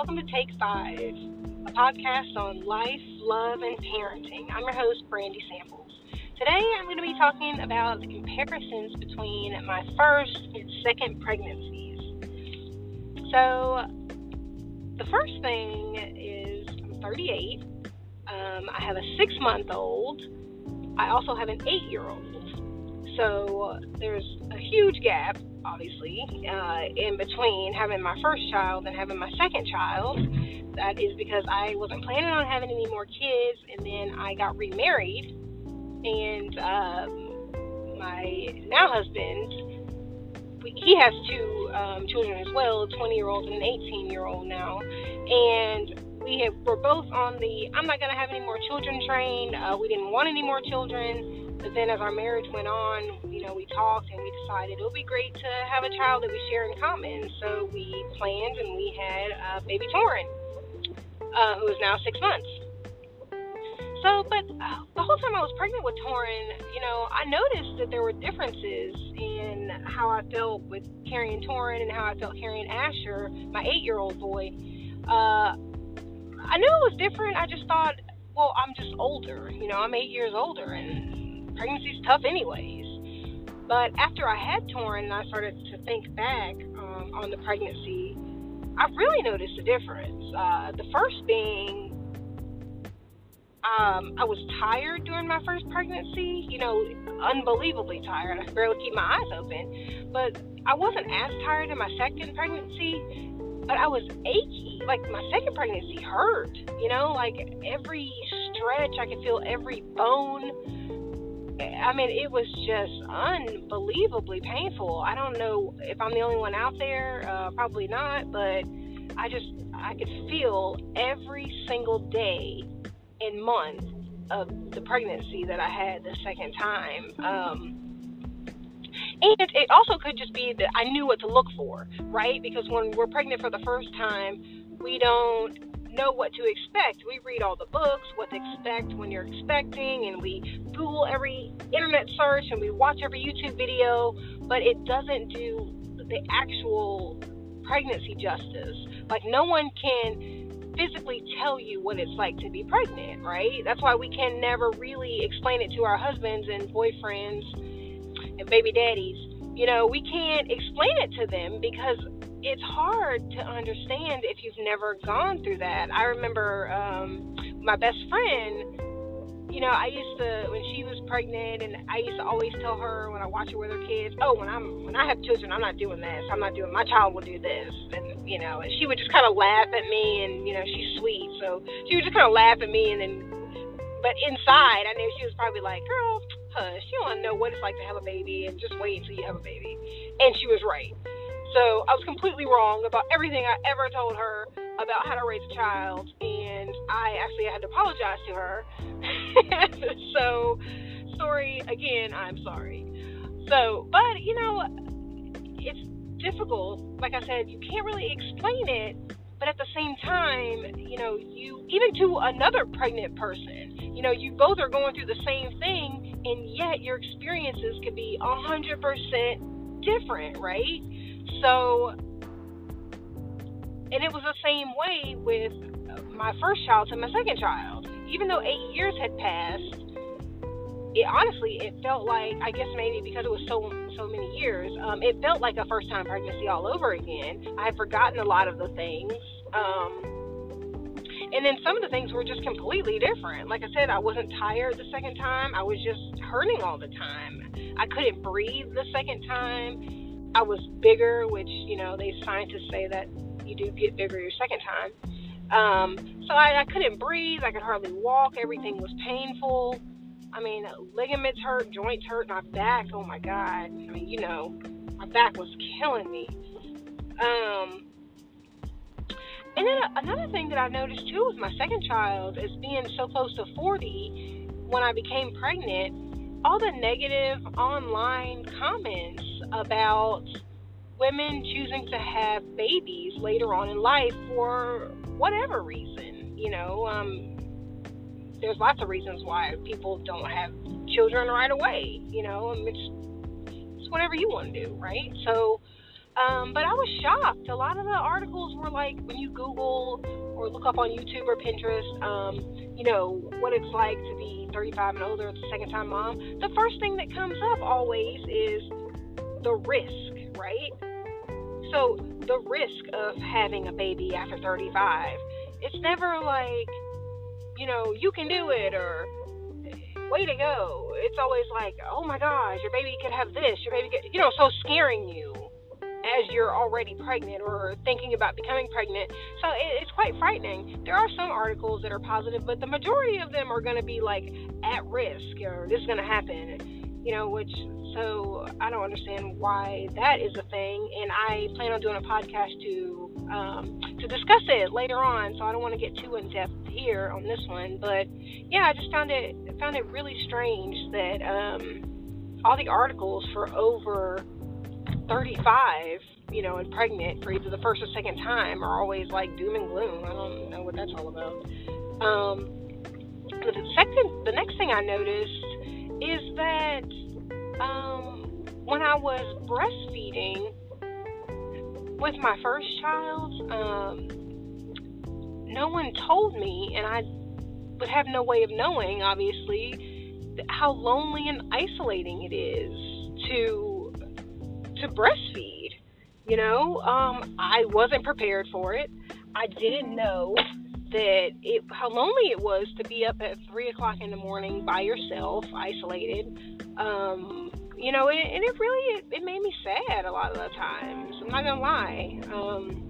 Welcome to Take Five, a podcast on life, love, and parenting. I'm your host, Brandy Samples. Today I'm going to be talking about the comparisons between my first and second pregnancies. So, the first thing is I'm 38. Um, I have a six month old. I also have an eight year old. So, there's a huge gap obviously, uh, in between having my first child and having my second child. That is because I wasn't planning on having any more kids, and then I got remarried, and um, my now husband, he has two um, children as well, a 20 year old and an 18 year old now, and we have, we're both on the I'm not to have any more children train. Uh, we didn't want any more children but then as our marriage went on, you know, we talked and we decided it would be great to have a child that we share in common. So we planned and we had uh, baby Torin, uh, who is now six months. So, but uh, the whole time I was pregnant with Torin, you know, I noticed that there were differences in how I felt with carrying Torin and how I felt carrying Asher, my eight-year-old boy. Uh, I knew it was different. I just thought, well, I'm just older. You know, I'm eight years older, and pregnancy's tough anyways. But after I had Torin and I started to think back um, on the pregnancy, I really noticed a difference. Uh, the first being, um, I was tired during my first pregnancy, you know, unbelievably tired. I barely keep my eyes open. But I wasn't as tired in my second pregnancy, but I was achy. Like my second pregnancy hurt, you know, like every stretch, I could feel every bone I mean, it was just unbelievably painful. I don't know if I'm the only one out there, uh, probably not, but I just, I could feel every single day and month of the pregnancy that I had the second time. Um, and it also could just be that I knew what to look for, right? Because when we're pregnant for the first time, we don't know what to expect. We read all the books, what to expect when you're expecting, and we Google every internet search and we watch every YouTube video, but it doesn't do the actual pregnancy justice. Like, no one can physically tell you what it's like to be pregnant, right? That's why we can never really explain it to our husbands and boyfriends and baby daddies. You know, we can't explain it to them because it's hard to understand if you've never gone through that. I remember um, my best friend. You know, I used to when she was pregnant, and I used to always tell her when I watch her with her kids, "Oh, when I'm when I have children, I'm not doing this. I'm not doing. My child will do this." And you know, and she would just kind of laugh at me, and you know, she's sweet, so she would just kind of laugh at me, and then, but inside, I knew she was probably like, "Girl, hush. You don't know what it's like to have a baby, and just wait until you have a baby." And she was right. So I was completely wrong about everything I ever told her about how to raise a child, and I actually had to apologize to her. so, sorry again, I'm sorry. So, but you know, it's difficult. Like I said, you can't really explain it, but at the same time, you know, you even to another pregnant person, you know, you both are going through the same thing, and yet your experiences could be a hundred percent different, right? So, and it was the same way with my first child to my second child. Even though eight years had passed, it honestly it felt like I guess maybe because it was so so many years, um, it felt like a first time pregnancy all over again. I had forgotten a lot of the things. Um, and then some of the things were just completely different. Like I said, I wasn't tired the second time. I was just hurting all the time. I couldn't breathe the second time I was bigger, which you know they scientists say that you do get bigger your second time. Um, so I, I couldn't breathe. I could hardly walk. Everything was painful. I mean, ligaments hurt, joints hurt, my back. Oh my god! I mean, you know, my back was killing me. Um, and then another thing that I noticed too with my second child is being so close to 40 when I became pregnant. All the negative online comments about women choosing to have babies later on in life for whatever reason. You know, um, there's lots of reasons why people don't have children right away. You know, it's, it's whatever you want to do, right? So, Um, but I was shocked. A lot of the articles were like when you Google or look up on YouTube or Pinterest, um, you know, what it's like to be 35 and older, the second time mom. The first thing that comes up always is the risk, right? So the risk of having a baby after 35, it's never like, you know, you can do it or way to go. It's always like, oh my gosh, your baby could have this, your baby could, you know, so scaring you as you're already pregnant or thinking about becoming pregnant. So it, it's quite frightening. There are some articles that are positive, but the majority of them are going to be like at risk or this is going to happen, you know, which so I don't understand why that is a thing. And I plan on doing a podcast to um, to discuss it later on. So I don't want to get too in depth here on this one, but yeah, I just found it found it really strange that um, all the articles for over 35, you know, and pregnant for either the first or second time are always like doom and gloom. I don't know what that's all about. Um, the second, the next thing I noticed is that um, when I was breastfeeding with my first child, um, no one told me, and I would have no way of knowing, obviously, how lonely and isolating it is to to breastfeed. You know, um, I wasn't prepared for it. I didn't know that it how lonely it was to be up at three o'clock in the morning by yourself, isolated. Um, you know, and, and it really it, it, made me sad a lot of the times. I'm not gonna lie. Um,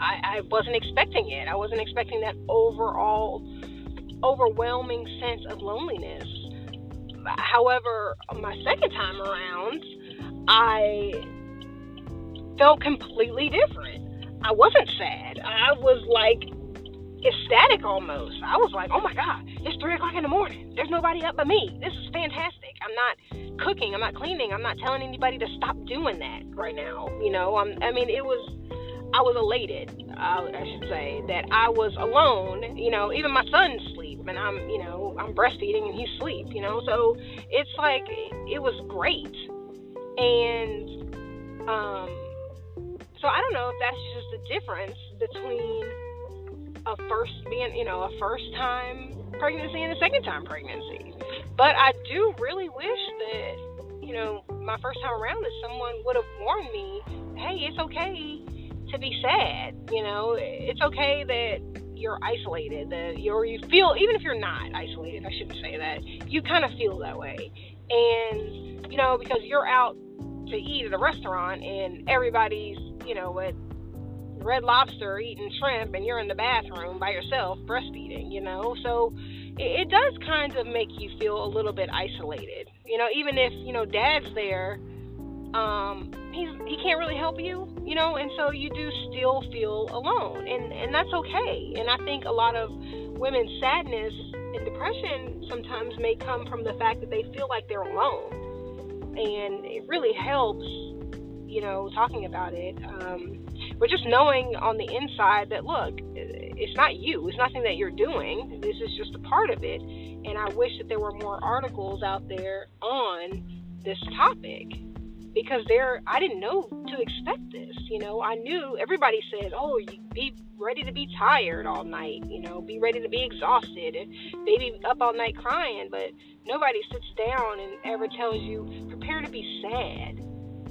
I, I wasn't expecting it. I wasn't expecting that overall overwhelming sense of loneliness. However, my second time around, I felt completely different. I wasn't sad. I was like ecstatic almost. I was like, oh my God, it's three o'clock in the morning. There's nobody up but me. This is fantastic. I'm not cooking. I'm not cleaning. I'm not telling anybody to stop doing that right now. You know, I'm, I mean, it was, I was elated, uh, I should say, that I was alone. You know, even my son's sleep and I'm, you know, I'm breastfeeding and he's asleep, you know, so it's like, it was great and um, so I don't know if that's just the difference between a first being, you know, a first time pregnancy and a second time pregnancy. But I do really wish that, you know, my first time around that someone would have warned me, hey, it's okay to be sad. You know, it's okay that you're isolated, that you or you feel even if you're not isolated, I shouldn't say that. You kind of feel that way. And you know, because you're out to eat at a restaurant and everybody's, you know, at Red Lobster eating shrimp and you're in the bathroom by yourself breastfeeding, you know? So it, it does kind of make you feel a little bit isolated. You know, even if, you know, dad's there, um, he's he can't really help you, you know, and so you do still feel alone. And and that's okay. And I think a lot of women's sadness and depression sometimes may come from the fact that they feel like they're alone and it really helps, you know, talking about it. Um, but just knowing on the inside that look, it's not you. It's nothing that you're doing. This is just a part of it. And I wish that there were more articles out there on this topic because there I didn't know to expect this. You know, I knew everybody said, "Oh, you be ready to be tired all night. You know, be ready to be exhausted, baby up all night crying." But nobody sits down and ever tells you prepare to be sad.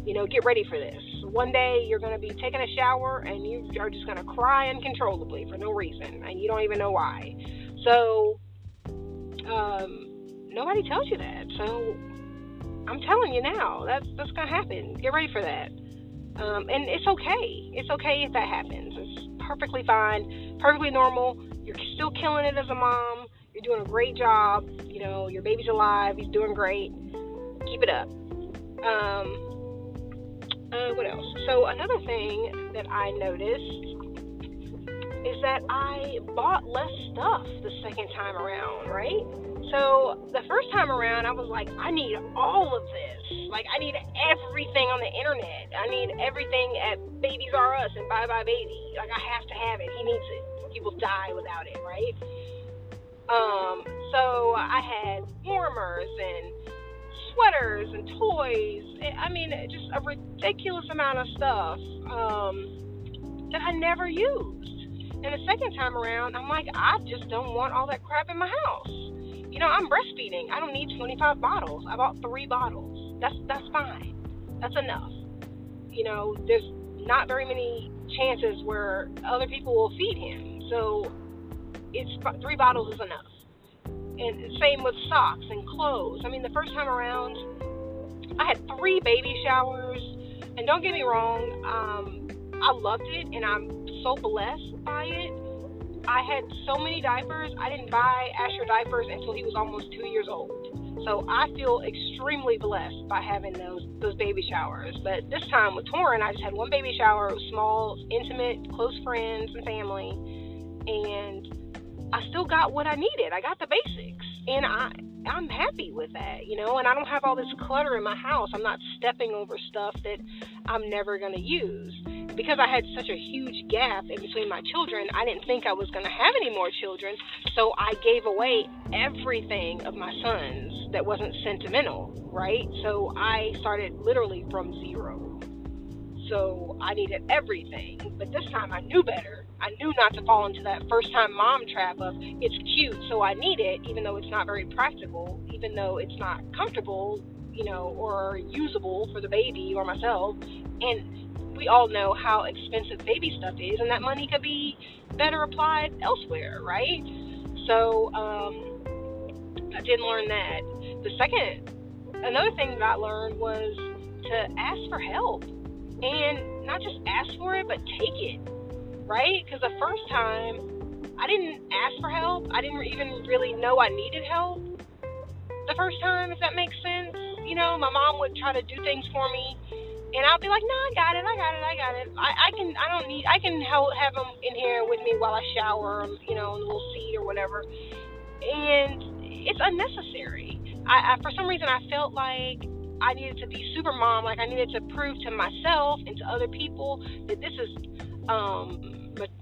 You know, get ready for this. One day you're going to be taking a shower and you are just going to cry uncontrollably for no reason, and you don't even know why. So, um, nobody tells you that. So I'm telling you now, that's that's gonna happen. Get ready for that. Um, and it's okay. It's okay if that happens. It's perfectly fine, perfectly normal. You're still killing it as a mom. You're doing a great job. You know, your baby's alive. He's doing great. Keep it up. Um, what else? So another thing that I noticed is that I bought less stuff the second time around, right? So the first time around, I was like, I need all of this. Like, I need everything on the internet. I need everything at Babies R Us and buybuy BABY. Like, I have to have it. He needs it. He will die without it, right? Um, so I had warmers and sweaters and toys. I mean, just a ridiculous amount of stuff um, that I never used. And the second time around, I'm like, I just don't want all that crap in my house. You know, I'm breastfeeding. I don't need 25 bottles. I bought three bottles. That's that's fine. That's enough. You know, there's not very many chances where other people will feed him. So it's three bottles is enough. And same with socks and clothes. I mean, the first time around, I had three baby showers, and don't get me wrong, um, I loved it, and I'm so blessed by it. I had so many diapers. I didn't buy Asher diapers until he was almost two years old. So I feel extremely blessed by having those those baby showers. But this time with Torin, I just had one baby shower. Small, intimate, close friends and family, and I still got what I needed. I got the basics, and I I'm happy with that, you know. And I don't have all this clutter in my house. I'm not stepping over stuff that I'm never gonna use because I had such a huge gap in between my children. I didn't think I was gonna have any more children, so I gave away everything of my sons that wasn't sentimental, right? So I started literally from zero. So I needed everything, but this time I knew better I knew not to fall into that first time mom trap of it's cute, so I need it, even though it's not very practical, even though it's not comfortable, you know, or usable for the baby or myself. And we all know how expensive baby stuff is, and that money could be better applied elsewhere, right? So um, I didn't learn that. The second, another thing that I learned was to ask for help, and not just ask for it, but take it right? Because the first time, I didn't ask for help. I didn't even really know I needed help. The first time, if that makes sense, you know, my mom would try to do things for me, and I'll be like, "No, I got it, I got it, I got it. I, I can, I don't need, I can help have them in here with me while I shower, you know, in a little seat or whatever." And it's unnecessary. I, I for some reason I felt like I needed to be super mom, like I needed to prove to myself and to other people that this is um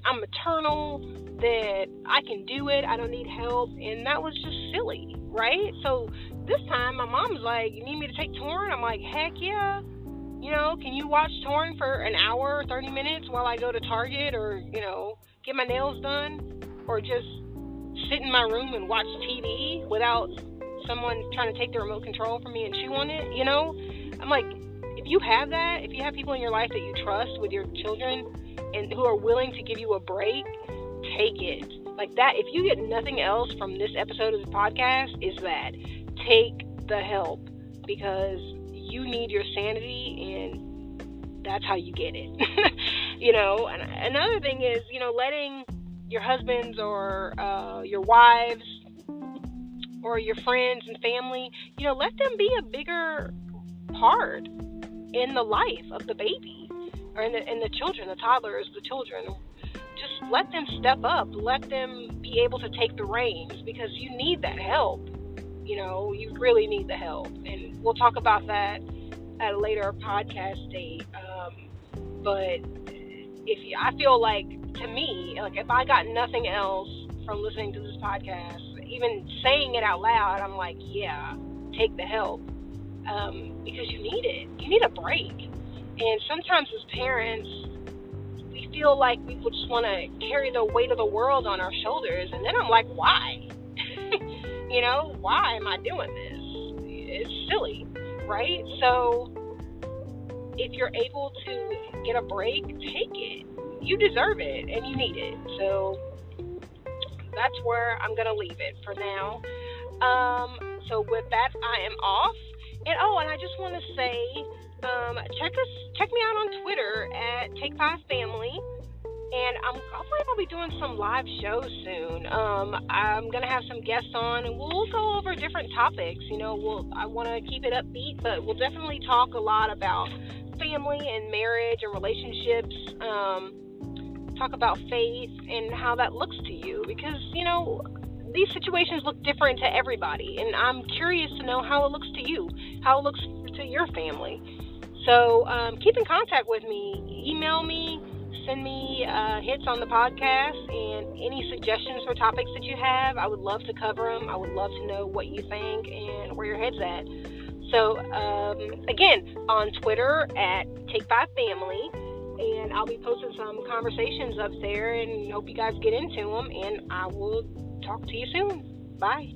I'm maternal, that I can do it, I don't need help, and that was just silly, right? So this time my mom's like, You need me to take Torin? I'm like, Heck yeah. You know, can you watch Torin for an hour or 30 minutes while I go to Target or, you know, get my nails done? Or just sit in my room and watch TV without someone trying to take the remote control from me and chew on it, you know? I'm like, if you have that, if you have people in your life that you trust with your children, and who are willing to give you a break, take it. Like that, if you get nothing else from this episode of the podcast, is that take the help because you need your sanity and that's how you get it. you know, and another thing is, you know, letting your husbands or uh, your wives or your friends and family, you know, let them be a bigger part in the life of the baby or in the, in the children, the toddlers, the children. Just let them step up. Let them be able to take the reins because you need that help. You know, you really need the help. And we'll talk about that at a later podcast date. Um, but if you, I feel like, to me, like if I got nothing else from listening to this podcast, even saying it out loud, I'm like, yeah, take the help um, because you need it. You need a break. And sometimes as parents, we feel like we just want to carry the weight of the world on our shoulders. And then I'm like, why? you know, why am I doing this? It's silly, right? So if you're able to get a break, take it. You deserve it and you need it. So that's where I'm going to leave it for now. Um, so with that, I am off. And oh, and I just want to say, um, check us, check me out on Twitter at Take Five Family, and I'm hopefully I'll be doing some live shows soon. Um, I'm gonna have some guests on, and we'll go over different topics. You know, we'll I want to keep it upbeat, but we'll definitely talk a lot about family and marriage and relationships. Um, talk about faith and how that looks to you, because you know these situations look different to everybody, and I'm curious to know how it looks to you, how it looks to your family. So um, keep in contact with me. Email me, send me uh, hits on the podcast, and any suggestions for topics that you have. I would love to cover them. I would love to know what you think and where your head's at. So, um, again, on Twitter at Take Five Family, and I'll be posting some conversations up there and hope you guys get into them. And I will talk to you soon. Bye.